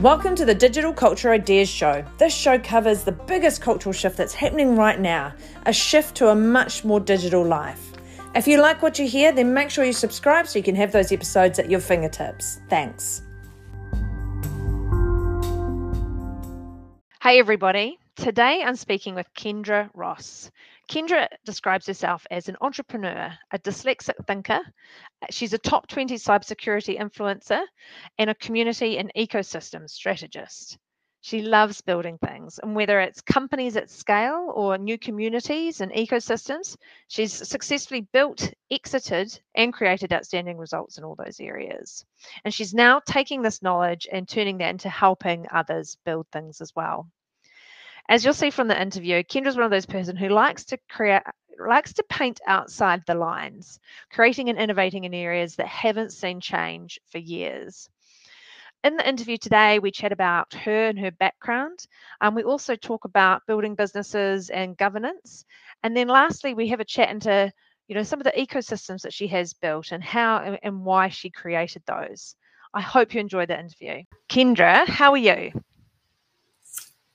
Welcome to the Digital Culture Ideas Show. This show covers the biggest cultural shift that's happening right now a shift to a much more digital life. If you like what you hear, then make sure you subscribe so you can have those episodes at your fingertips. Thanks. Hey, everybody. Today I'm speaking with Kendra Ross. Kendra describes herself as an entrepreneur, a dyslexic thinker. Uh, she's a top 20 cybersecurity influencer and a community and ecosystem strategist. She loves building things, and whether it's companies at scale or new communities and ecosystems, she's successfully built, exited, and created outstanding results in all those areas. And she's now taking this knowledge and turning that into helping others build things as well as you'll see from the interview, Kendra's one of those person who likes to create likes to paint outside the lines, creating and innovating in areas that haven't seen change for years. In the interview today, we chat about her and her background. Um, we also talk about building businesses and governance. And then lastly, we have a chat into you know some of the ecosystems that she has built and how and why she created those. I hope you enjoyed the interview. Kendra, how are you?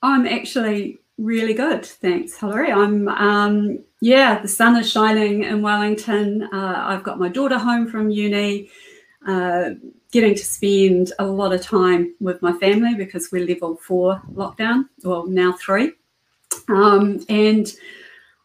I'm actually really good, thanks, Hilary. I'm, um, yeah, the sun is shining in Wellington. Uh, I've got my daughter home from uni, uh, getting to spend a lot of time with my family because we're level four lockdown, well, now three. Um, and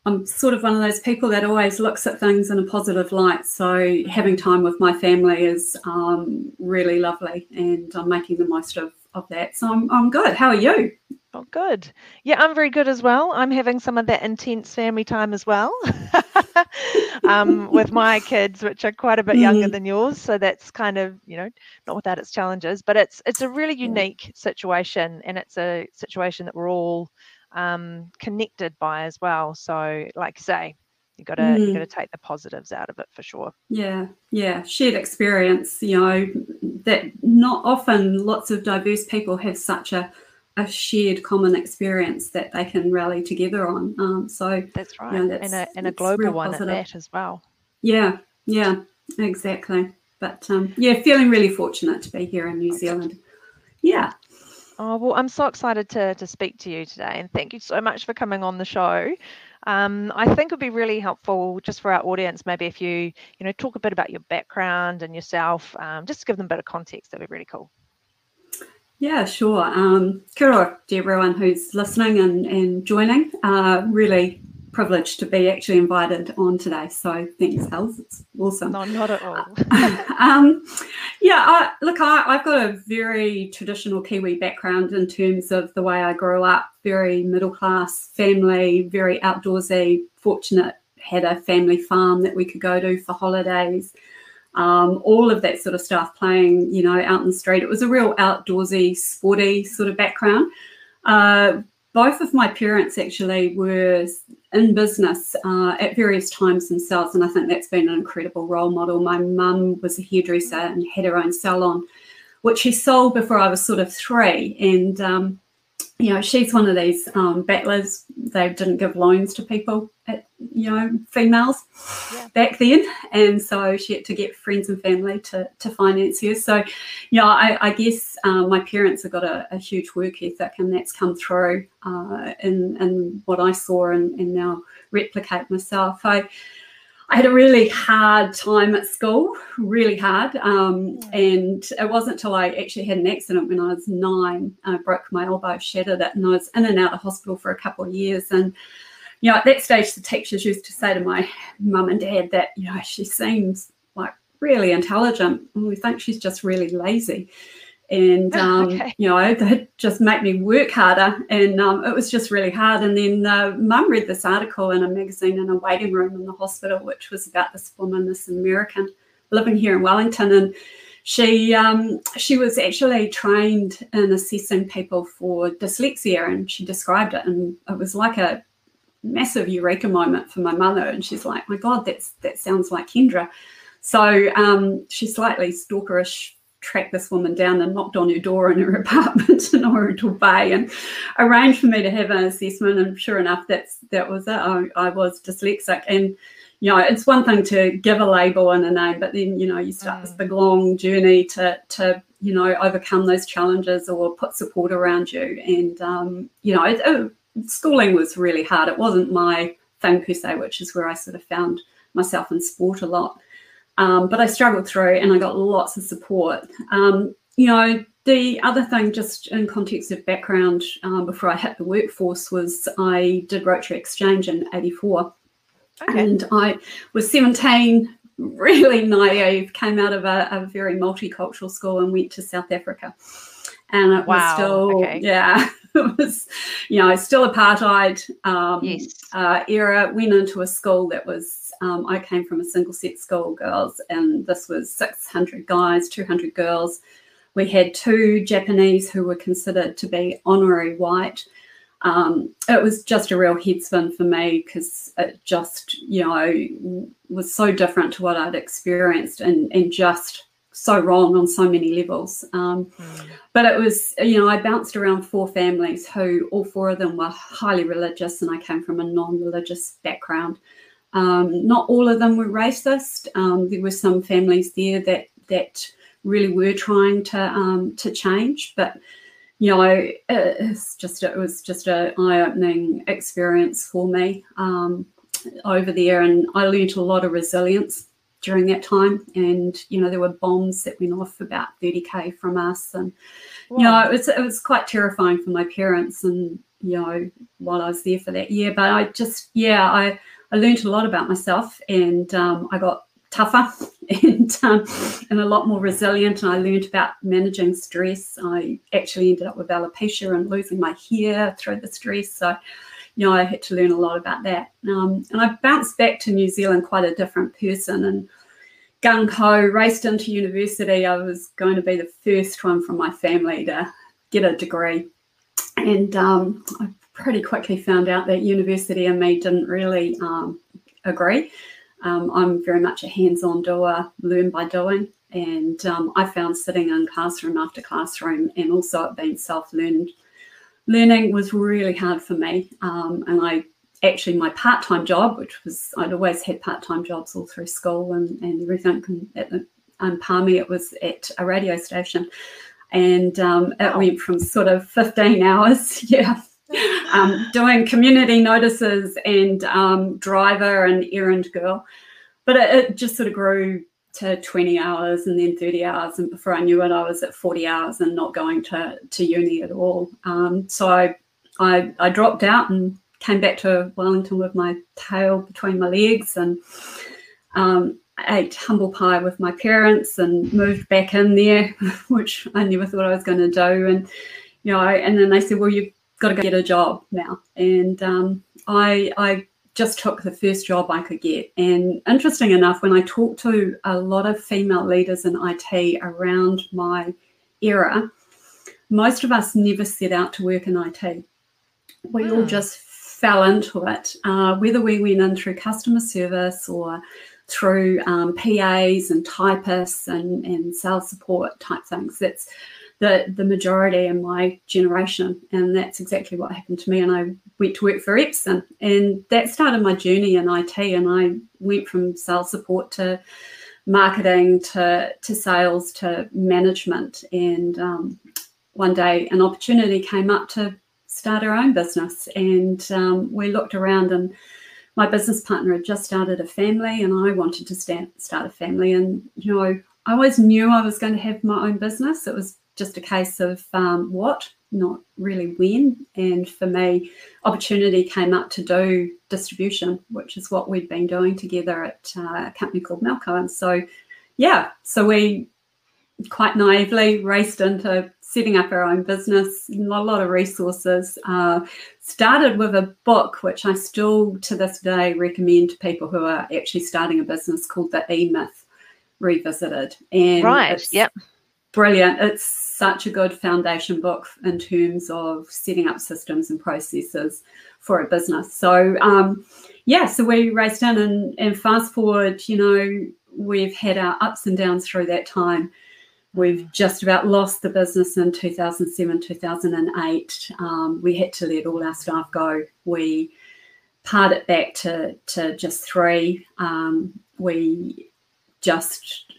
I'm sort of one of those people that always looks at things in a positive light. So having time with my family is um, really lovely, and I'm making the most of, of that. So I'm, I'm good. How are you? Oh, good. Yeah, I'm very good as well. I'm having some of that intense family time as well um, with my kids, which are quite a bit younger mm. than yours. So that's kind of, you know, not without its challenges, but it's it's a really unique situation, and it's a situation that we're all um, connected by as well. So, like you say, you got to mm. you got to take the positives out of it for sure. Yeah, yeah, shared experience. You know, that not often lots of diverse people have such a a shared common experience that they can rally together on. Um, so that's right, you know, that's, and a and a global one positive. at that as well. Yeah, yeah, exactly. But um, yeah, feeling really fortunate to be here in New Zealand. Yeah. Oh well, I'm so excited to to speak to you today, and thank you so much for coming on the show. Um, I think it would be really helpful just for our audience, maybe if you you know talk a bit about your background and yourself, um, just to give them a bit of context. That'd be really cool. Yeah, sure. Um, kia ora to everyone who's listening and, and joining. Uh, really privileged to be actually invited on today. So thanks, Els. It's awesome. No, not at all. um, yeah, I, look, I, have got a very traditional Kiwi background in terms of the way I grew up. Very middle class family, very outdoorsy. Fortunate, had a family farm that we could go to for holidays um, all of that sort of stuff playing, you know, out in the street. It was a real outdoorsy, sporty sort of background. Uh, both of my parents actually were in business uh, at various times themselves, and I think that's been an incredible role model. My mum was a hairdresser and had her own salon, which she sold before I was sort of three. And um, you know, she's one of these um, battlers. They didn't give loans to people, at, you know, females yeah. back then, and so she had to get friends and family to to finance her. So, yeah, I, I guess um, my parents have got a, a, huge work ethic, and that's come through uh, in in what I saw and, and now replicate myself. I I had a really hard time at school, really hard. Um, and it wasn't until I actually had an accident when I was nine, I broke my elbow, shattered it, and I was in and out of hospital for a couple of years. And, you know, at that stage, the teachers used to say to my mum and dad that, you know, she seems like really intelligent. And we think she's just really lazy and um, okay. you know that just make me work harder. And um, it was just really hard. And then uh, mum read this article in a magazine in a waiting room in the hospital which was about this woman this american living here in wellington. And she um, she was actually trained in assessing people for dyslexia and she described it. And it was like a massive eureka moment for my mother. And she's like my god that's that sounds like kendra. So um, she's slightly stalkerish tracked this woman down and knocked on her door in her apartment in Oriental Bay and arranged for me to have an assessment. And sure enough, that's that was it. I, I, was dyslexic, and you know, it's one thing to give a label and a name, but then you know, you start mm. this big long journey to to you know, overcome those challenges or put support around you. And, um, you know, it, it, schooling was really hard. It wasn't my thing per se, which is where I sort of found myself in sport a lot. Um, but I struggled through and I got lots of support. Um, you know, the other thing, just in context of background, um, before I hit the workforce, was I did Rotary Exchange in 84. Okay. And I was 17, really naive, came out of a, a, very multicultural school and went to South Africa. And it wow. was still, okay. yeah, it was, you know, still apartheid um, yes. uh, era. Went into a school that was, um, I came from a single sex school, girls, and this was 600 guys, 200 girls. We had two Japanese who were considered to be honorary white um, it was just a real head spin for me because it just, you know, was so different to what I'd experienced and, and just so wrong on so many levels. Um, mm. But it was, you know, I bounced around four families who all four of them were highly religious, and I came from a non religious background. Um, not all of them were racist. Um, there were some families there that that really were trying to um, to change, but you know, it's just it was just an eye-opening experience for me um, over there, and I learned a lot of resilience during that time. And you know, there were bombs that went off about 30k from us, and wow. you know, it was it was quite terrifying for my parents, and you know, while I was there for that year. But I just, yeah, I I learned a lot about myself, and um, I got tougher and um, and a lot more resilient. And I learned about managing stress. I actually ended up with alopecia and losing my hair through the stress. So, you know, I had to learn a lot about that. Um, and I bounced back to New Zealand quite a different person and gung ho raced into university. I was going to be the first one from my family to get a degree. And um, I pretty quickly found out that university and me didn't really um, agree. Um, I'm very much a hands-on doer, learn by doing, and um, I found sitting in classroom after classroom and also it being self-learned learning was really hard for me. Um, and I actually my part-time job, which was I'd always had part-time jobs all through school and, and everything. At the um, Palmy, it was at a radio station, and um, it went from sort of 15 hours, yeah, um, doing community notices and um, driver and errand girl. But it, it, just sort of grew to 20 hours and then 30 hours. And before I knew it, I was at 40 hours and not going to, to uni at all. Um, so I, I, I dropped out and came back to Wellington with my tail between my legs and um, ate humble pie with my parents and moved back in there, which I never thought I was going to do. And you know, and then they said, "Well, you've got to go get a job now. And um, I, I just took the first job I could get. And interesting enough, when I talked to a lot of female leaders in IT around my era, most of us never set out to work in IT. We all hmm. just fell into it, uh, whether we went in through customer service or through um, PAs and typists and, and sales support type things. That's the the majority in my generation, and that's exactly what happened to me. And I went to work for Epson, and that started my journey in IT. And I went from sales support to marketing to to sales to management. And um, one day, an opportunity came up to start our own business, and um, we looked around and my business partner had just started a family and I wanted to start, start a family. And, you know, I always knew I was going to have my own business. It was just a case of um, what, not really when. And for me, opportunity came up to do distribution, which is what we'd been doing together at uh, a company called Melco. And so, yeah, so we quite naively raced into setting up our own business, not a lot of resources. Uh, started with a book, which I still to this day recommend to people who are actually starting a business called The E Myth Revisited. And right, yep brilliant. It's such a good foundation book in terms of setting up systems and processes for a business. So, um, yeah, so we raced in and, and fast forward, you know, we've had our ups and downs through that time. We've just about lost the business in 2007, 2008. Um, we had to let all our staff go. We parted back to, to just three. Um, we just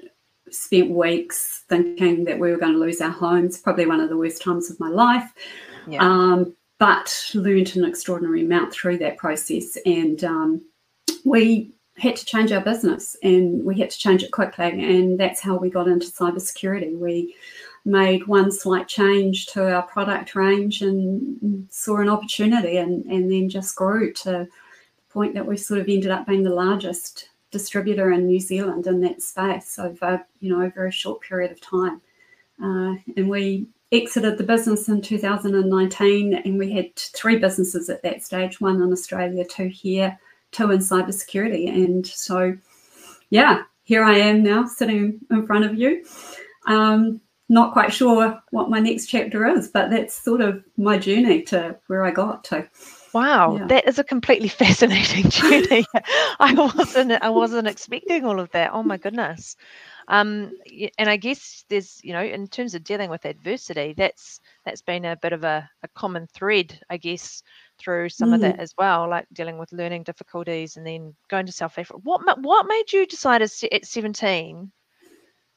spent weeks thinking that we were going to lose our homes, probably one of the worst times of my life. Yeah. Um, but learned an extraordinary amount through that process. And um, we had to change our business and we had to change it quickly. And that's how we got into cybersecurity. We made one slight change to our product range and saw an opportunity and, and then just grew to the point that we sort of ended up being the largest distributor in New Zealand in that space over you know over a short period of time. Uh, and we exited the business in 2019 and we had three businesses at that stage one in australia two here two in cybersecurity. And so yeah here i am now sitting in front of you. Um, not quite sure what my next chapter is but that's sort of my journey to where i got to Wow, yeah. that is a completely fascinating journey. I wasn't I wasn't expecting all of that. Oh my goodness. Um, and I guess there's, you know, in terms of dealing with adversity, that's that's been a bit of a, a common thread, I guess, through some mm. of that mm. as well, like dealing with learning difficulties and then going to South Africa. What what made you decide at 17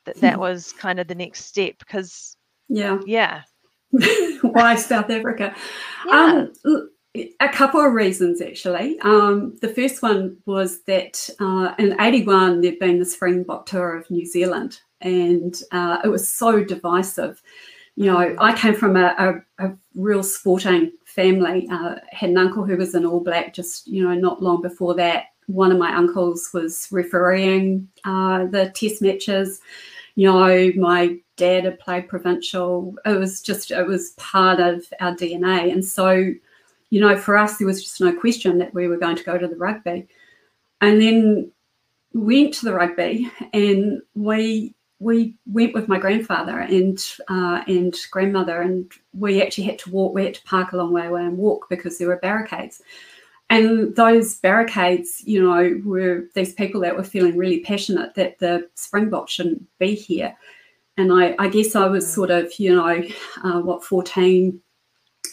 that that was kind of the next step? Because yeah, yeah. Why South Africa? Yeah. Um, a couple of reasons, actually. Um, the first one was that uh, in 81, there'd been the Springbok tour of New Zealand, and uh, it was so divisive. You know, I came from a, a, a real sporting family, uh, had an uncle who was an All Black just, you know, not long before that. One of my uncles was refereeing uh, the test matches. You know, my dad had played provincial. It was just, it was part of our DNA. And so, you know, for us, there was just no question that we were going to go to the rugby. And then went to the rugby and we we went with my grandfather and uh, and grandmother and we actually had to walk we had to park a long way away and walk because there were barricades and those barricades you know were these people that were feeling really passionate that the springbok shouldn't be here and i, I guess i was mm. sort of you know uh, what 14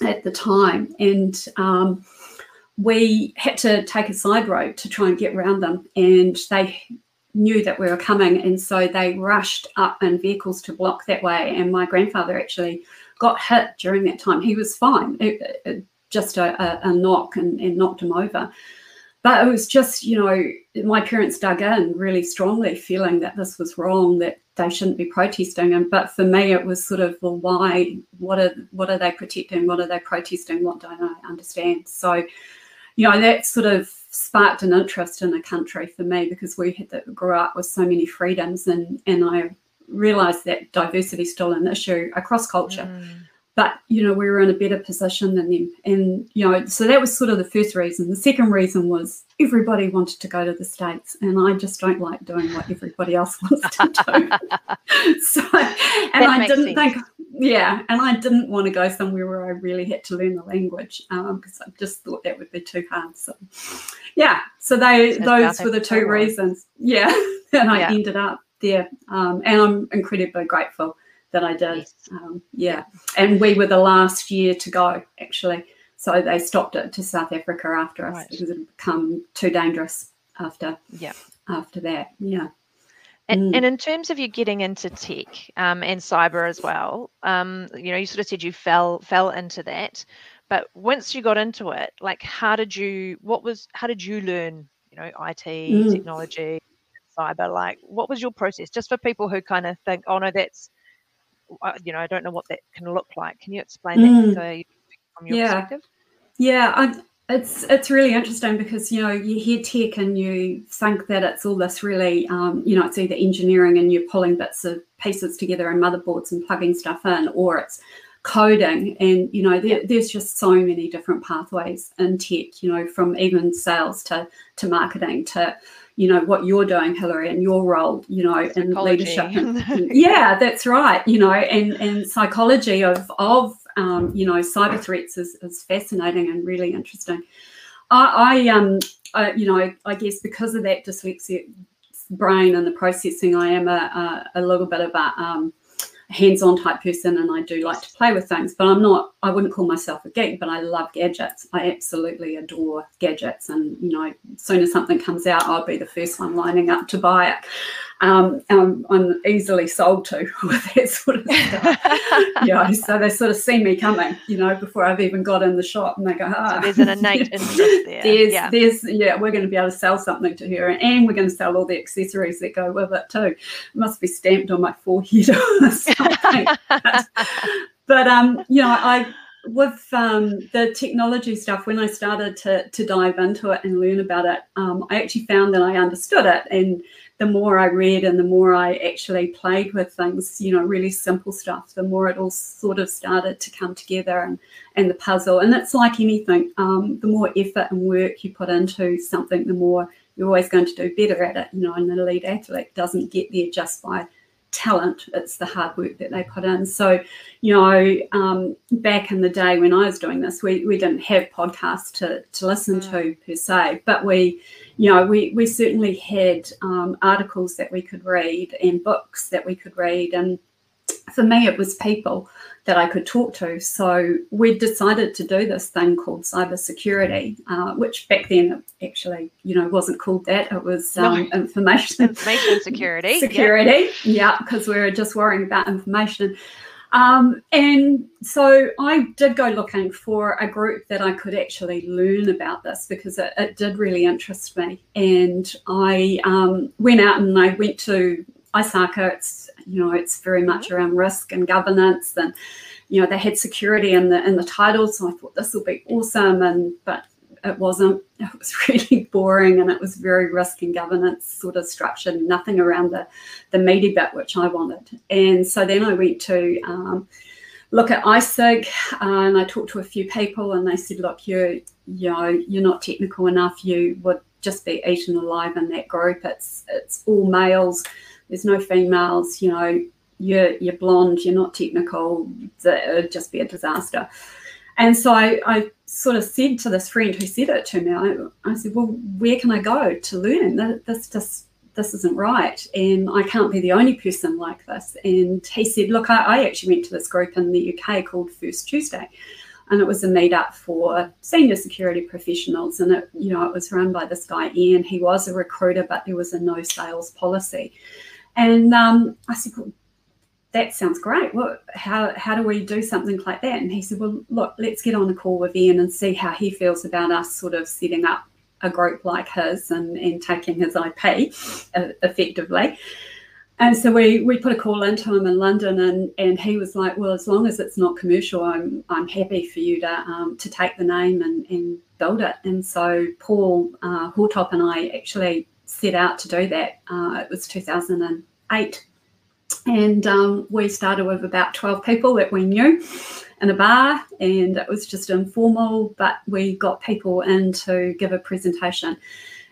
at the time, and um, we had to take a side road to try and get around them. And they knew that we were coming, and so they rushed up in vehicles to block that way. And my grandfather actually got hit during that time. He was fine, it, it, just a, a, a knock and, and knocked him over. But it was just, you know, my parents dug in really strongly, feeling that this was wrong, that they shouldn't be protesting. And but for me, it was sort of, well, why? What are what are they protecting? What are they protesting? What don't I understand? So, you know, that sort of sparked an interest in the country for me because we had to grow up with so many freedoms, and and I realised that diversity is still an issue across culture. Mm but you know we were in a better position than them. And you know so that was sort of the first reason. The second reason was everybody wanted to go to the states and i just don't like doing what everybody else wants to do. So and that i didn't sense. think yeah and i didn't want to go somewhere where i really had to learn the language because um, i just thought that would be too hard. So yeah so they those were the two reasons yeah and i yeah. ended up there. Um, and i'm incredibly grateful that I did. Yes. Um, yeah. And we were the last year to go, actually. So they stopped it to South Africa after us right. because it had become too dangerous after yeah. after that. Yeah. And, mm. and in terms of you getting into tech um, and cyber as well, um, you know, you sort of said you fell fell into that, but once you got into it, like, how did you? What was? How did you learn? You know, IT, mm. technology, cyber. Like, what was your process? Just for people who kind of think, oh no, that's you know, I don't know what that can look like. Can you explain mm. that from your yeah. perspective? Yeah, I, it's it's really interesting because you know you hear tech and you think that it's all this really um, you know it's either engineering and you're pulling bits of pieces together and motherboards and plugging stuff in, or it's coding and you know there, there's just so many different pathways in tech you know from even sales to to marketing to you know what you're doing hillary and your role you know in leadership and, yeah that's right you know and and psychology of of um, you know cyber threats is, is fascinating and really interesting. I, I um I, you know I, guess because of that dyslexic brain and the processing i am a, a, a little bit of a um, hands-on type person and I do like to play with things, but I'm not, I wouldn't call myself a geek, but I love gadgets. I absolutely adore gadgets. And, you know, as soon as something comes out, I'll be the first one lining up to buy it. Um, um, I'm easily sold to with that sort of stuff. yeah, so they sort of see me coming, you know, before I've even got in the shop, and they go, "Ah, so there's an innate interest there." There's, yeah. there's, yeah, we're going to be able to sell something to her, and we're going to sell all the accessories that go with it too. It must be stamped on my forehead or something. but um, you know, I with um, the technology stuff, when I started to, to dive into it and learn about it, um, I actually found that I understood it. And the more I read and the more I actually played with things, you know, really simple stuff, the more it all sort of started to come together and, and the puzzle. And it's like anything, um, the more effort and work you put into something, the more you're always going to do better at it. You know, an elite athlete doesn't get there just by talent it's the hard work that they put in so you know um, back in the day when i was doing this we, we didn't have podcasts to, to listen mm. to per se but we you know we, we certainly had um, articles that we could read and books that we could read and for me it was people that I could talk to. So we decided to do this thing called cybersecurity, uh, which back then actually, you know, wasn't called that. It was um, no. information information security. security, yeah, because we were just worrying about information. Um, and so I did go looking for a group that I could actually learn about this because it, it did really interest me. And I um, went out and I went to ISACA, it's you know it's very much around risk and governance, and you know they had security in the in the title, so I thought this will be awesome, and but it wasn't. It was really boring, and it was very risk and governance sort of structured, nothing around the the meaty bit which I wanted. And so then I went to um, look at ISIG, uh, and I talked to a few people, and they said, look, you you know you're not technical enough. You would just be eaten alive in that group. It's it's all males there's no females, you know, you're, you're blonde, you're not technical, it would just be a disaster. And so I, I, sort of said to this friend who said it to me, I, I said, well, where can I go to learn? This just this isn't right, and I can't be the only person like this. And he said, look, I, I actually went to this group in the UK called First Tuesday, and it was a meetup for senior security professionals. And it, you know, it was run by this guy Ian. He was a recruiter, but there was a no sales policy. And um, I said, well, that sounds great. Well, how, how do we do something like that? And he said, well, look, let's get on a call with Ian and see how he feels about us sort of setting up a group like his and, and taking his IP uh, effectively. And so we, we put a call into him in London, and, and he was like, "Well, as long as it's not commercial, I'm I'm happy for you to um, to take the name and, and build it." And so Paul uh, Hortop and I actually set out to do that. Uh, it was 2008. And um, we started with about 12 people that we knew in a bar, and it was just informal, but we got people in to give a presentation.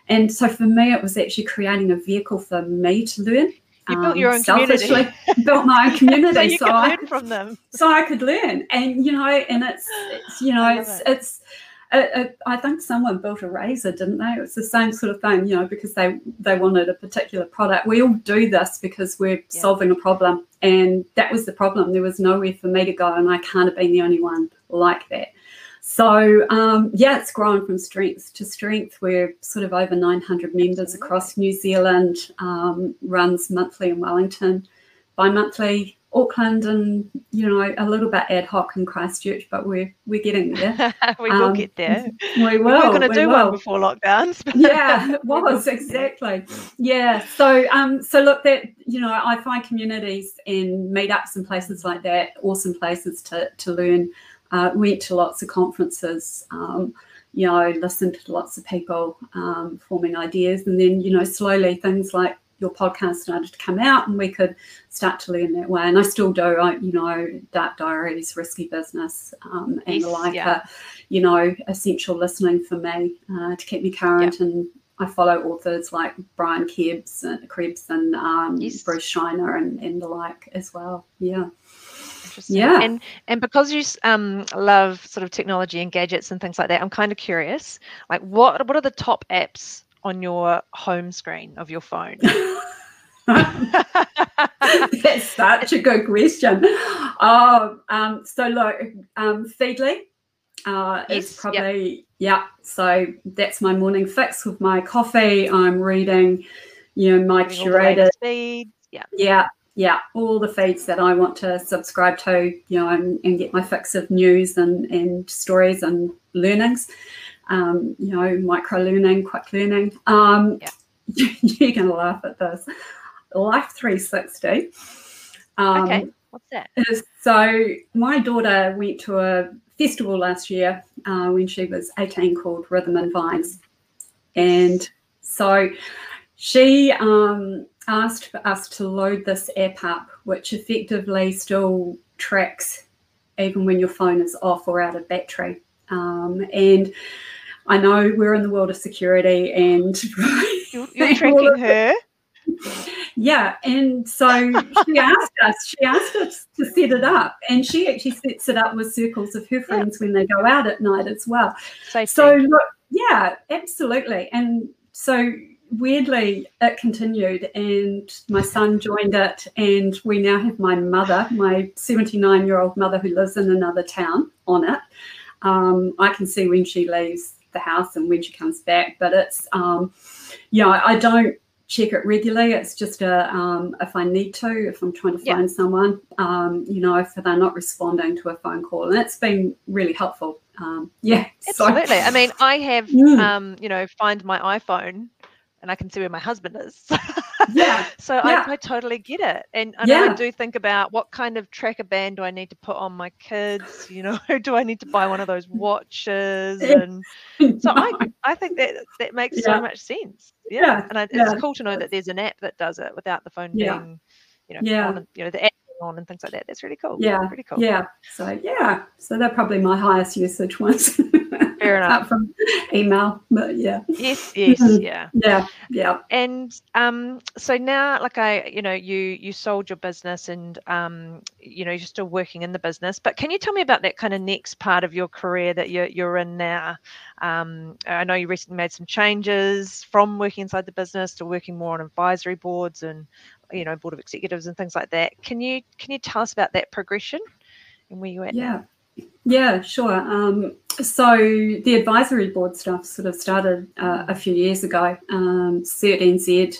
And so for me, it was actually creating a vehicle for me to learn. You built your own community. built my own community, so so I, learn from them. So I could learn, and you know, and it's, it's you know, it's it. it's I think someone built a razor, didn't they? It's the same sort of thing, you know, because they they wanted a particular product. We all do this because we're yeah. solving a problem, and that was the problem. There was nowhere for me to go, and I can't have been the only one like that. So um, yeah, it's grown from strength to strength. We're sort of over 900 members across New Zealand. Um, runs monthly in Wellington, bi-monthly Auckland and you know a little bit ad hoc in Christchurch, but we're we're getting there. we will um, get there. We will. We're going to do will. one before lockdowns. yeah, it was exactly. Yeah. So um so look that you know I find communities and meetups and places like that awesome places to to learn. Uh, went to lots of conferences. Um, you know, listened to lots of people um, forming ideas, and then you know slowly things like your podcast started to come out and we could start to learn that way. And I still do, I, you know, Darknet Diaries, Risky Business, um, and the like yeah. are, you know, essential listening for me uh, to keep me current. And I follow authors like Brian Krebs and, Krebs and um, yes. Bruce Schneier and, and the like as well. Yeah. Yeah. And and because you um, love sort of technology and gadgets and things like that, I'm kind of curious. Like, what what are the top apps on your home screen of your phone? That's such a good question. Oh, um, so look, um, Feedly uh, yes, is probably yep. yeah. So that's my morning fix with my coffee. I'm reading, you know, my curated feeds. Yeah. Yeah. Yeah. All the feeds that I want to subscribe to, you know, and, and get my fix of news and, and stories and learnings. Um, you know, micro learning, quick learning. Um, Yeah. you're going to laugh at this. Life 360. Um, Okay. What's that? So my daughter went to a festival last year uh, when she was 18 called Rhythm and Vines. And so she um, asked for us to load this app up, which effectively still tracks even when your phone is off or out of battery. Um, and I know we're in the world of security and You're, you're her. yeah, and so she asked us, she asked us to set it up, and she actually sets it up with circles of her friends when they go out at night as well. Safety. So, look, yeah, absolutely. And so weirdly, it continued, and my son joined it, and we now have my mother, my 79 year old mother who lives in another town, on it. Um, I can see when she leaves the house and when she comes back, but it's, um, yeah, I don't check it regularly. It's just a um, if I need to, if I'm trying to Yeah. find someone, um, you know, if they're not responding to a phone call, and it's been really helpful. Um, yeah, so- Absolutely. I mean, I have, Mm. um, you know, find my iPhone and I can see where my husband is. Yeah, so yeah. I, I totally get it. And, and I do think about what kind of tracker band do I need to put on my kids? You know, do I need to buy one of those watches? And so I, I think that that makes Yeah. so much sense. Yeah. Yeah, And I, it's yeah. cool to know that there's an app that does it without the phone Yeah. being, you know, Yeah. on, you know, the app on and things like that. That's really cool. Yeah, Pretty cool. yeah. So yeah, so they're probably my highest usage ones. Fair enough. Apart from email, but yeah, Yes, yes, Mhm. yeah. yeah, yeah. and um so now like i you know you you sold your business and um you know you're still working in the business but can you tell me about that kind of next part of your career that you're, you're in now um i know you recently made some changes from working inside the business to working more on advisory boards and you know board of executives and things like that can you can you tell us about that progression and where you're at now? Yeah, yeah, sure. Um, so the advisory board stuff sort of started uh, a few years ago. Um, CERT-NZ,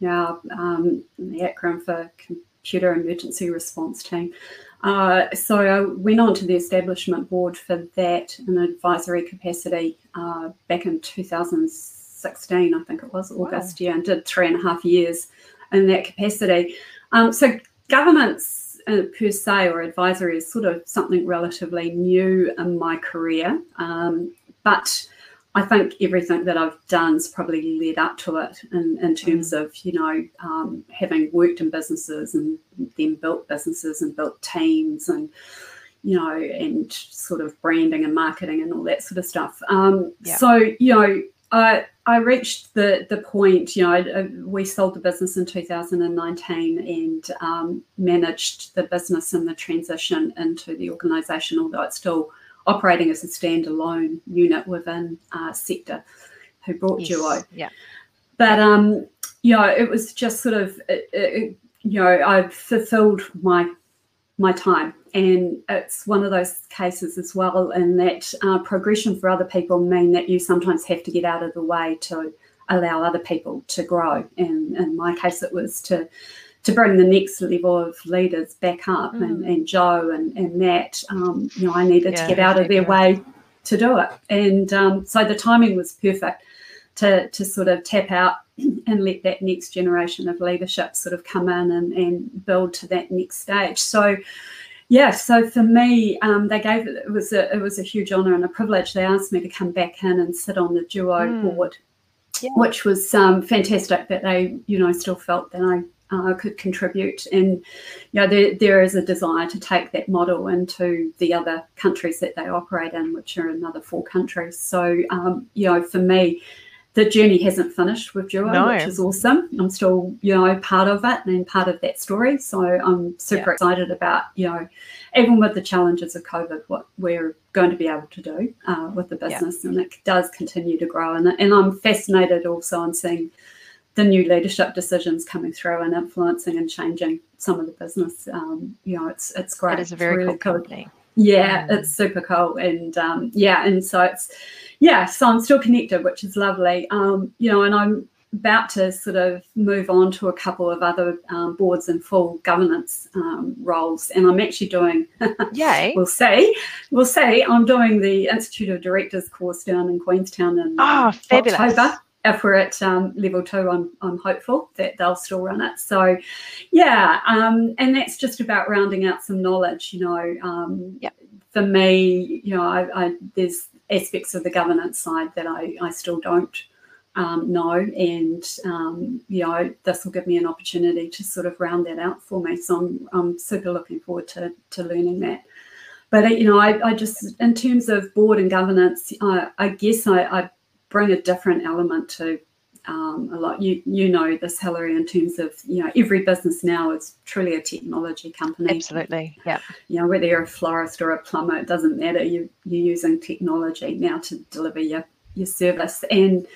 now um, the acronym for Computer Emergency Response Team. Uh, so I went on to the establishment board for that in advisory capacity uh, back in 2016, I think it was August, yeah, and did three and a half years in that capacity. Um, so governance uh, per se or advisory is sort of something relatively new in my career. Um, but I think everything that I've done's probably led up to it in, in terms of, you know, um, having worked in businesses and then built businesses and built teams and, you know, and sort of branding and marketing and all that sort of stuff. Um, Yeah. So, you know, I, I reached the the point, you know, I, I- we sold the business in 2019 and um, managed the business and the transition into the organisation, although it's still operating as a standalone unit within uh, sector who brought Yes, Duo. yeah But um, you know, it was just sort of, it, it, you know, I've fulfilled my my time, and it's one of those cases as well. In that uh, progression for other people mean that you sometimes have to get out of the way to allow other people to grow. And in my case, it was to to bring the next level of leaders back up, and, and Joe and and Matt. Um, you know, I needed Yeah, to get out of their way to do it, and um, so the timing was perfect to to sort of tap out and let that next generation of leadership sort of come in and, and build to that next stage. So yeah, so for me, um, they gave it, it was a it was a huge honour and a privilege. They asked me to come back in and sit on the duo Mm. board, Yeah. which was um, fantastic that they you know still felt that I uh, could contribute. And you know there there is a desire to take that model into the other countries that they operate in, which are another four countries. So um, you know for me, the journey hasn't finished with Duo, No. which is awesome. I'm still, you know, part of it and part of that story. So I'm super excited about, you know, even with the challenges of COVID, what we're going to be able to do uh, with the Yeah. business. And it does continue to grow. And, and I'm fascinated also on seeing the new leadership decisions coming through and influencing and changing some of the business. Um, you know, it's it's great. it is a very really cool company yeah, Mm. it's super cool, and um, yeah, and so it's yeah, so I'm still connected, which is lovely. Um, you know, and I'm about to sort of move on to a couple of other um, boards and full governance um, roles, and I'm actually doing. Yay! we'll see. We'll see. I'm doing the Institute of Directors course down in Queenstown in oh, fabulous. October. If we're at um, level two, I'm, I'm hopeful that they'll still run it. So, yeah, um, and that's just about rounding out some knowledge. You know, um, yep. for me, you know, I, I, there's aspects of the governance side that I, I still don't um, know. And, um, you know, this will give me an opportunity to sort of round that out for me. So I'm, I'm super looking forward to, to learning that. But, you know, I, I just, in terms of board and governance, I, I guess I, I bring a different element to um, a lot. You you know this, Hilary, in terms of you know every business now is truly a technology company. Absolutely, yeah. You know whether you're a florist or a plumber, it doesn't matter. You you're using technology now to deliver your your service, and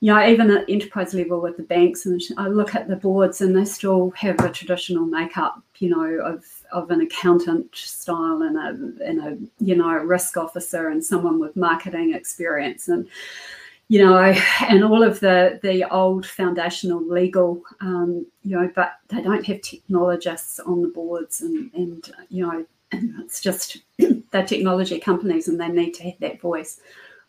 you know even at enterprise level with the banks, and I look at the boards, and they still have a traditional makeup. You know of of an accountant style and a and a you know a risk officer and someone with marketing experience and you know, and all of the the old foundational legal, um, you know, but they don't have technologists on the boards, and and you know, and it's just they're technology companies, and they need to have that voice.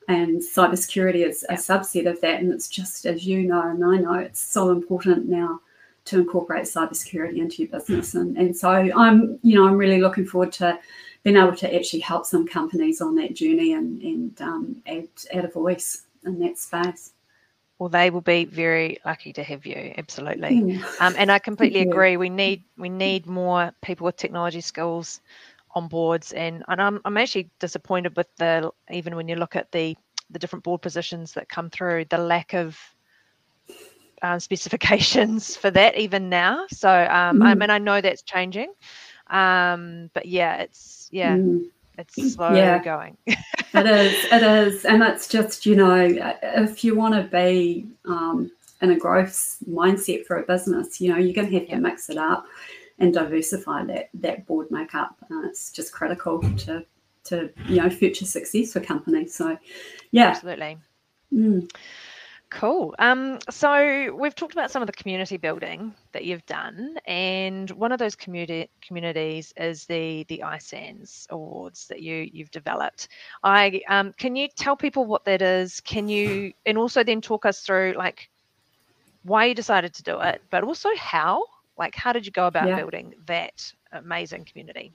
And cybersecurity is a subset of that, and it's just as you know, and I know, it's so important now to incorporate cybersecurity into your business, and and so I'm, you know, I'm really looking forward to being able to actually help some companies on that journey and and um, add add a voice in that space. Well, they will be very lucky to have you. Absolutely, um, and I completely agree. We need we need more people with technology skills on boards, and and I'm I'm actually disappointed with the even when you look at the the different board positions that come through, the lack of um, specifications for that even now. So um, mm. I mean I know that's changing, um, but yeah, it's yeah. Mm it's slow yeah. going. it is. It is, and it's just you know, if you want to be um, in a growth mindset for a business, you know, you're going to have to mix it up and diversify that that board makeup. Uh, it's just critical to to you know future success for companies. So, yeah, absolutely. Mm. Cool. Um, so we've talked about some of the community building that you've done, and one of those community communities is the the iSANZ awards that you you've developed. I um, can you tell people what that is? Can you and also then talk us through like why you decided to do it, but also how? Like, how did you go about yeah. building that amazing community?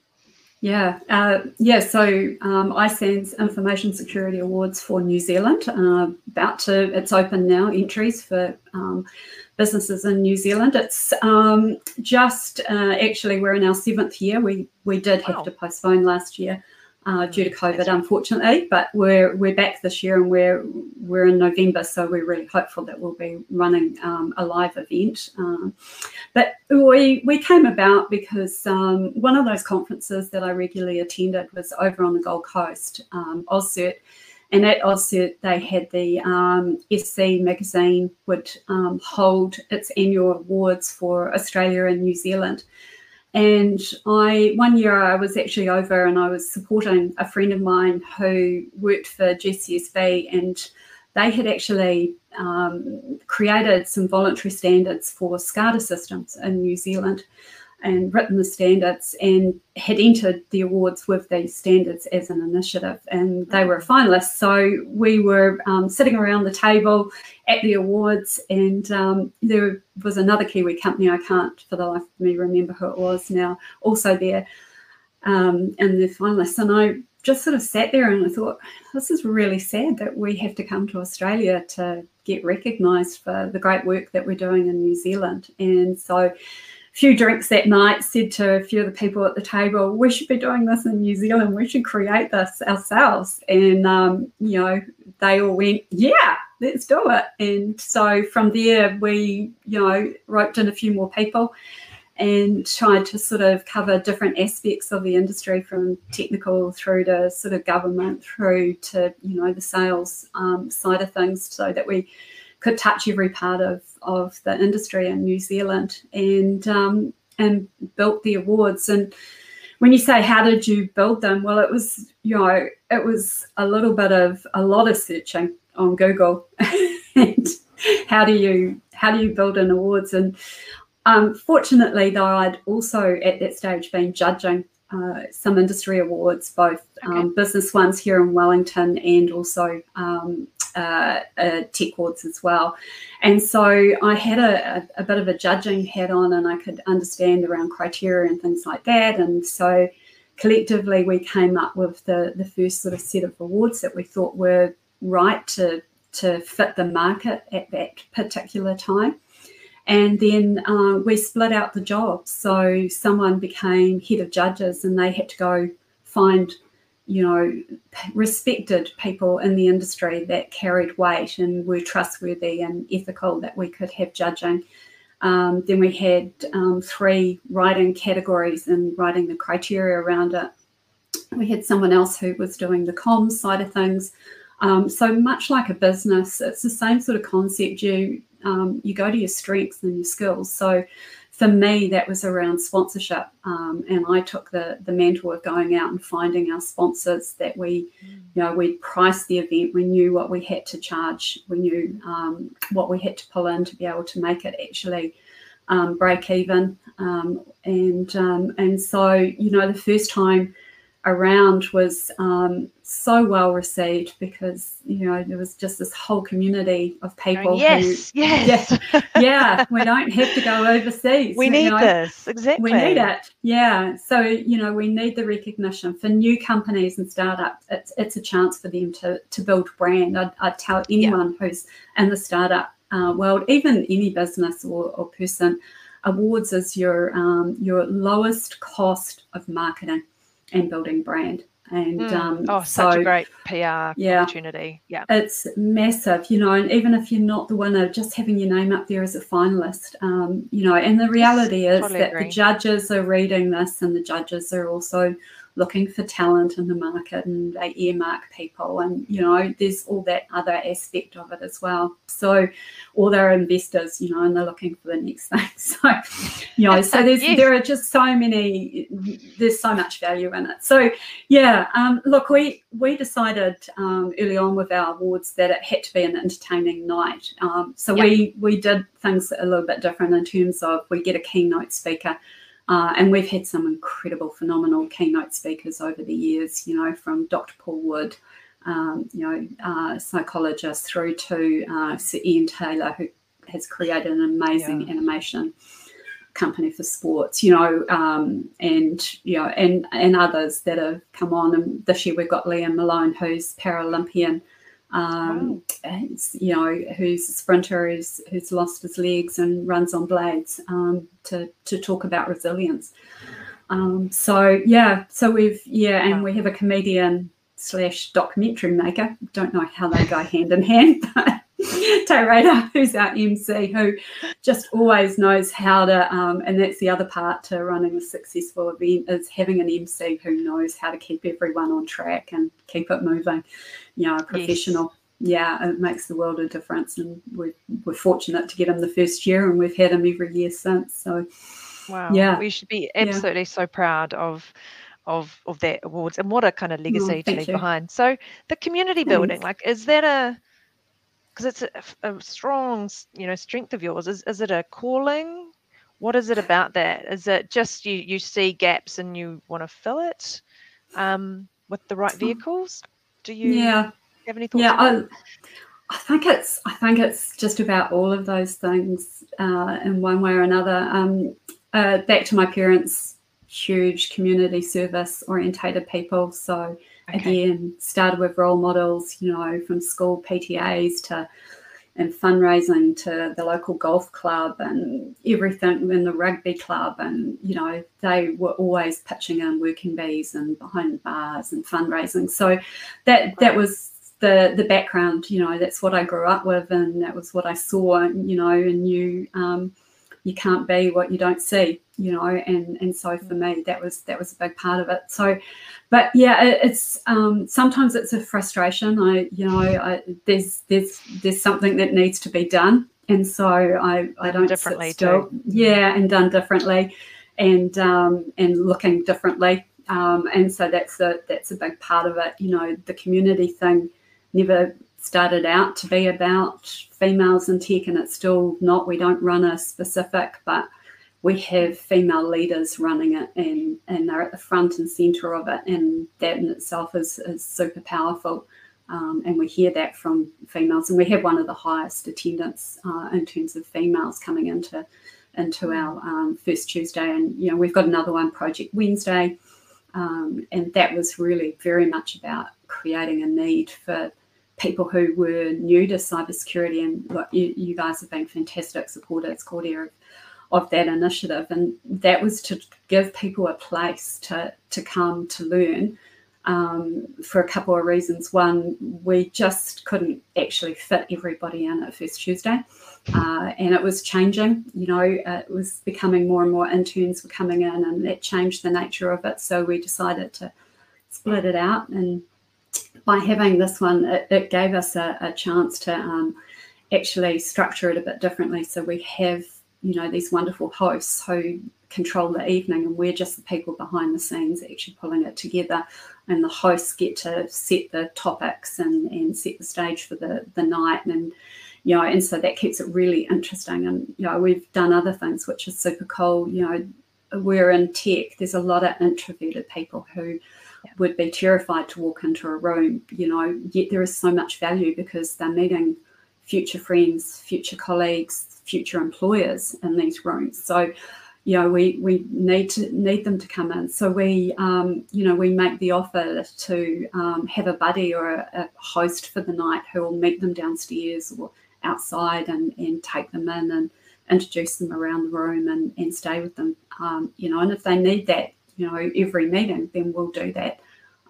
Yeah, uh, yeah. So um, iSANZ Information Security Awards for New Zealand uh, about to it's open now entries for um, businesses in New Zealand. It's um, just uh, actually we're in our seventh year. We we did have wow. to postpone last year uh, due to COVID, unfortunately. But we're we're back this year, and we're we're in November, so we're really hopeful that we'll be running um, a live event. Um, but we we came about because um, one of those conferences that I regularly attended was over on the Gold Coast, um. And at AusCert, they had the um, SC magazine would um, hold its annual awards for Australia and New Zealand. And I one year I was actually over and I was supporting a friend of mine who worked for GCSB and they had actually um, created some voluntary standards for SCADA systems in New Zealand and written the standards and had entered the awards with these standards as an initiative. And they were finalists so we were um, sitting around the table at the awards and um, there was another kiwi company i can't for the life of me remember who it was now also there um, and the finalists. And i just sort of sat there and i thought this is really sad that we have to come to australia to get recognised for the great work that we're doing in new zealand. And so few drinks that night, said to a few of the people at the table, we should be doing this in New Zealand. We should create this ourselves. And, um, you know, they all went, yeah, let's do it. And so from there, we, you know, roped in a few more people and tried to sort of cover different aspects of the industry from technical through to sort of government through to, you know, the sales um, side of things so that we could touch every part of, of the industry in New Zealand and um, and built the awards. And when you say how did you build them, well, it was you know it was a little bit of a lot of searching on Google and how do you how do you build an awards? And um, fortunately, though, I'd also at that stage been judging uh, some industry awards, both okay. um, business ones here in Wellington and also um, uh, uh, tech awards as well. And so I had a, a, a, bit of a judging hat on, and I could understand around criteria and things like that. And so collectively, we came up with the the first sort of set of awards that we thought were right to to fit the market at that particular time. And then uh, we split out the jobs. So someone became head of judges and they had to go find, you know, respected people in the industry that carried weight and were trustworthy and ethical that we could have judging. Um, then we had um, three writing categories and writing the criteria around it. We had someone else who was doing the comms side of things. Um, so much like a business, it's the same sort of concept. You um, you go to your strengths and your skills. So for me, that was around sponsorship, um, and I took the the mantle of going out and finding our sponsors that we, you know, we priced the event. We knew what we had to charge. We knew um, what we had to pull in to be able to make it actually um, break even. Um, and um, and so you know, the first time around was um, so well received because you know there was just this whole community of people. Yes, who, yes, yeah, yeah, we don't have to go overseas. We need know, this exactly. We need it. Yeah. So you know we need the recognition for new companies and startups. It's it's a chance for them to to build brand. I'd, I'd tell anyone yeah. who's in the startup uh, world, even any business or, or person, awards is your um, your lowest cost of marketing and building brand. And mm. um, oh, so, such a great PR yeah, opportunity. Yeah, it's massive, you know. And even if you're not the winner, just having your name up there as a finalist, um, you know. And the reality is totally that agree. the judges are reading this, and the judges are also looking for talent in the market and they earmark people. And you know there's all that other aspect of it as well. So or they're investors you know and they're looking for the next thing. So you know so there's yes. there are just so many there's so much value in it. So yeah um, look we we decided um, early on with our awards that it had to be an entertaining night. Um, so yep. we we did things a little bit different in terms of we get a keynote speaker uh, and we've had some incredible, phenomenal keynote speakers over the years, you know, from Dr. Paul Wood, um, you know, uh, psychologist, through to uh, Sir Ian Taylor, who has created an amazing yeah. animation company for sports, you know, um, and you know, and and others that have come on. And this year we've got Liam Malone, who's Paralympian um, you know, who's a sprinter who's, who's lost his legs and runs on blades um, to, to talk about resilience. Um, so yeah, so we've yeah, and we have a comedian slash documentary maker. Don't know how they go hand in hand, but Te Radar, who's our MC, who just always knows how to, um, and that's the other part to running a successful event is having an MC who knows how to keep everyone on track and keep it moving. You know, a professional. Yes. Yeah, it makes the world a difference, and we're, we're fortunate to get him the first year, and we've had him every year since. So, wow, yeah, we should be absolutely yeah. so proud of of of that awards and what a kind of oh, legacy oh, to leave you. behind. So the community building, Thanks. like, is that a because it's a, a, strong, you know, strength of yours. Is is it a calling? What is it about that? Is it just you you see gaps and you want to fill it um, with the right hmm. vehicles? Do you yeah. have any thoughts? Yeah, I, I, think it's I think it's just about all of those things uh, in one way or another. Um, uh, back to my parents, huge community service orientated people, so Okay. Again, started with role models, you know, from school PTAs to and fundraising to the local golf club and everything in the rugby club. And you know they were always pitching in working bees and behind bars and fundraising. So that that was the the background you know that's what i grew up with and that was what i saw you know and knew um, you can't be what you don't see you know and and so for me that was that was a big part of it. So but yeah it, it's um sometimes it's a frustration. I you know I, there's there's there's something that needs to be done. And so i i don't differently sit still. Too. yeah and done differently and um and looking differently. Um and so that's a that's a big part of it. You know the community thing never started out to be about females in tech, and it's still not. We don't run a specific, but we have female leaders running it and, and they're at the front and centre of it. And that in itself is, is super powerful. Um, and we hear that from females. And we have one of the highest attendance uh, in terms of females coming into into our um, first Tuesday. And, you know, we've got another one, Project Wednesday. Um, and that was really very much about creating a need for people who were new to cybersecurity. And look, you, you guys have been fantastic supporters, Kordia, of of that initiative, and that was to give people a place to to come to learn. Um, for a couple of reasons. One, we just couldn't actually fit everybody in at First Tuesday, uh, and it was changing. You know, it was becoming more and more interns were coming in, and that changed the nature of it. So we decided to split it out, and by having this one, it, it gave us a, a chance to um, actually structure it a bit differently. So we have you know these wonderful hosts who control the evening and we're just the people behind the scenes actually pulling it together. And the hosts get to set the topics and, and set the stage for the, the night. And you know and so that keeps it really interesting. And you know we've done other things which is super cool. You know we're in tech. There's a lot of introverted people who yeah. would be terrified to walk into a room you know yet there is so much value because they're meeting future friends future colleagues future employers in these rooms. So, you know, we we need to need them to come in. So we, um, you know, we make the offer to um, have a buddy or a, a, host for the night who will meet them downstairs or outside and and take them in and introduce them around the room and and stay with them. Um, you know, and if they need that, you know, every meeting, then we'll do that.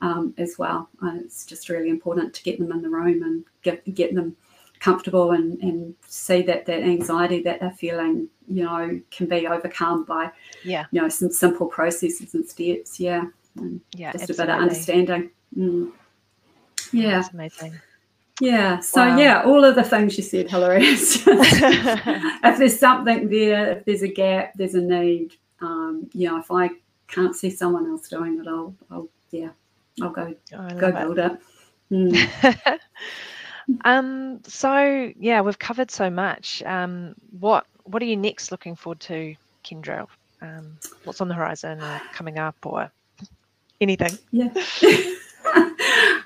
Um, as well. Uh, it's just really important to get them in the room and get get them comfortable and, and see that that anxiety that they're feeling, you know, can be overcome by, yeah, you know, some simple processes and steps. Yeah, and yeah, just absolutely. a bit of understanding. Mm. Yeah, That's amazing. Yeah. So Wow. yeah, all of the things you said, just- if there's something there, if there's a gap, there's a need. Um, you know, if I can't see someone else doing it, I'll, I'll yeah, I'll go I go it. build it. Mm. um, so yeah, we've covered so much. Um, what what are you next looking forward to, Kendra? Um, what's on the horizon or coming up or anything? Yeah.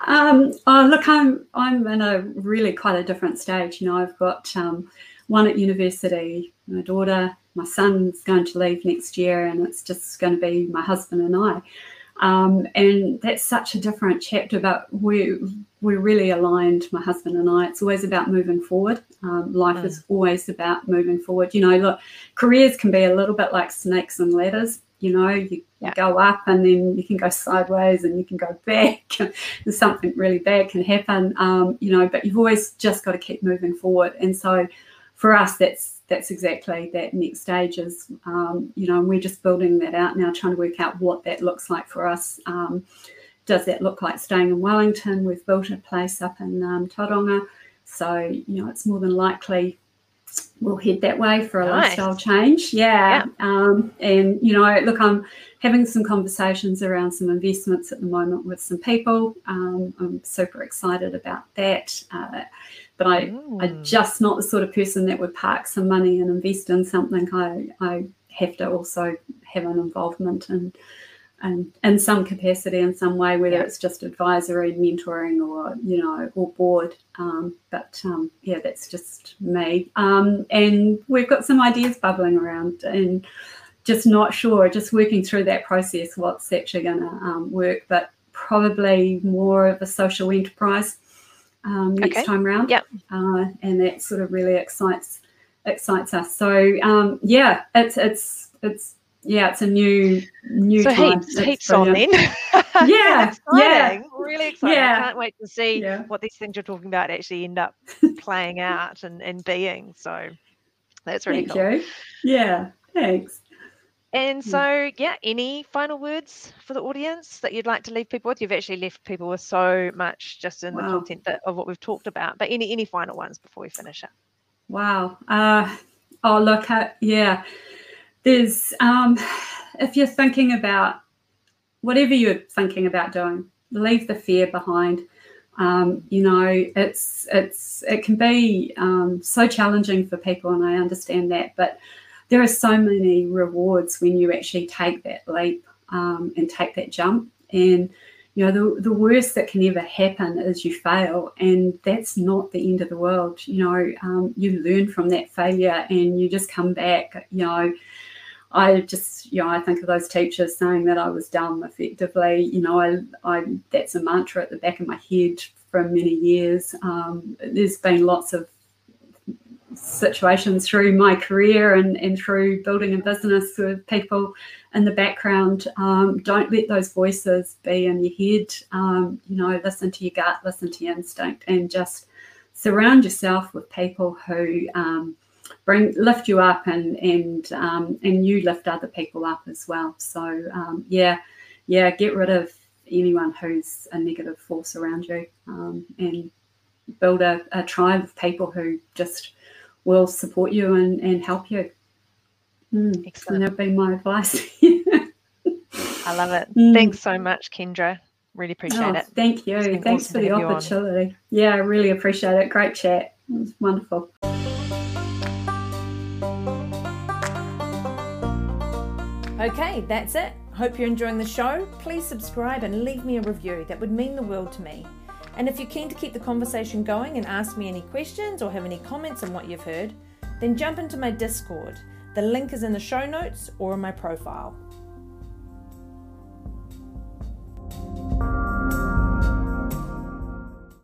um, oh, look, I'm I'm in a really quite a different stage. You know, I've got um, one at university, my daughter, my son's going to leave next year, and it's just going to be my husband and I. Um, and that's such a different chapter, but we we're really aligned, my husband and I. It's always about moving forward. Um, life Mm. is always about moving forward. You know, look, careers can be a little bit like snakes and ladders. You know, you, Yeah. go up and then you can go sideways and you can go back. There's something really bad can happen. Um, you know, but you've always just got to keep moving forward. And so, for us, that's that's exactly that next stage is. Um, you know, and we're just building that out now, trying to work out what that looks like for us. Um, does that look like staying in Wellington? We've built a place up in um, Tauranga, so you know it's more than likely we'll head that way for a Nice. lifestyle change. Yeah, Um, and you know, look, I'm having some conversations around some investments at the moment with some people. Um, I'm super excited about that, uh, but I. I'm Mm. just not the sort of person that would park some money and invest in something. I, I have to also have an involvement in, in, in some capacity in some way, whether Yeah. it's just advisory, mentoring, or you know, or board. Um, but um, yeah, that's just me. Um, and we've got some ideas bubbling around, and just not sure. Just working through that process, what's actually going to um, work, but probably more of a social enterprise um, next Okay. time round. Yep. Uh, and that sort of really excites excites us. So um, yeah, it's it's it's yeah, it's a new new So time. heaps, It's heaps on then. Yeah, yeah. Really exciting. Yeah. I can't wait to see Yeah. what these things you're talking about actually end up playing out and, and being. So that's really Thank cool. you. Yeah, thanks. And Mm. so, yeah, any final words for the audience that you'd like to leave people with? You've actually left people with so much just in the content that, of what we've talked about. But any any final ones before we finish up? Wow. Uh, oh, look, uh, yeah. There's, um, if you're thinking about whatever you're thinking about doing, leave the fear behind. Um, you know, it's it's it can be um, so challenging for people, and I understand that. But there are so many rewards when you actually take that leap um, and take that jump. And you know, the the worst that can ever happen is you fail, and that's not the end of the world. You know, um, you learn from that failure, and you just come back. You know I just, you know, I think of those teachers saying that I was dumb effectively. You know, I, I that's a mantra at the back of my head for many years. Um, there's been lots of situations through my career and, and through building a business with people in the background. Um, don't let those voices be in your head. Um, you know, listen to your gut, listen to your instinct, and just surround yourself with people who um, bring lift you up and and um, and you lift other people up as well. So um, yeah, yeah, get rid of anyone who's a negative force around you um, and build a, a, tribe of people who just will support you and, and help you. Mm. Excellent. And that'd be my advice. I love it. Mm. Thanks so much, Kendra. Really appreciate oh, it. Thank you. Thanks awesome for the opportunity. Yeah, I really appreciate it. Great chat. It was wonderful. Okay, that's it. Hope you're enjoying the show. Please subscribe and leave me a review. That would mean the world to me. And if you're keen to keep the conversation going and ask me any questions or have any comments on what you've heard, then jump into my Discord. The link is in the show notes or in my profile.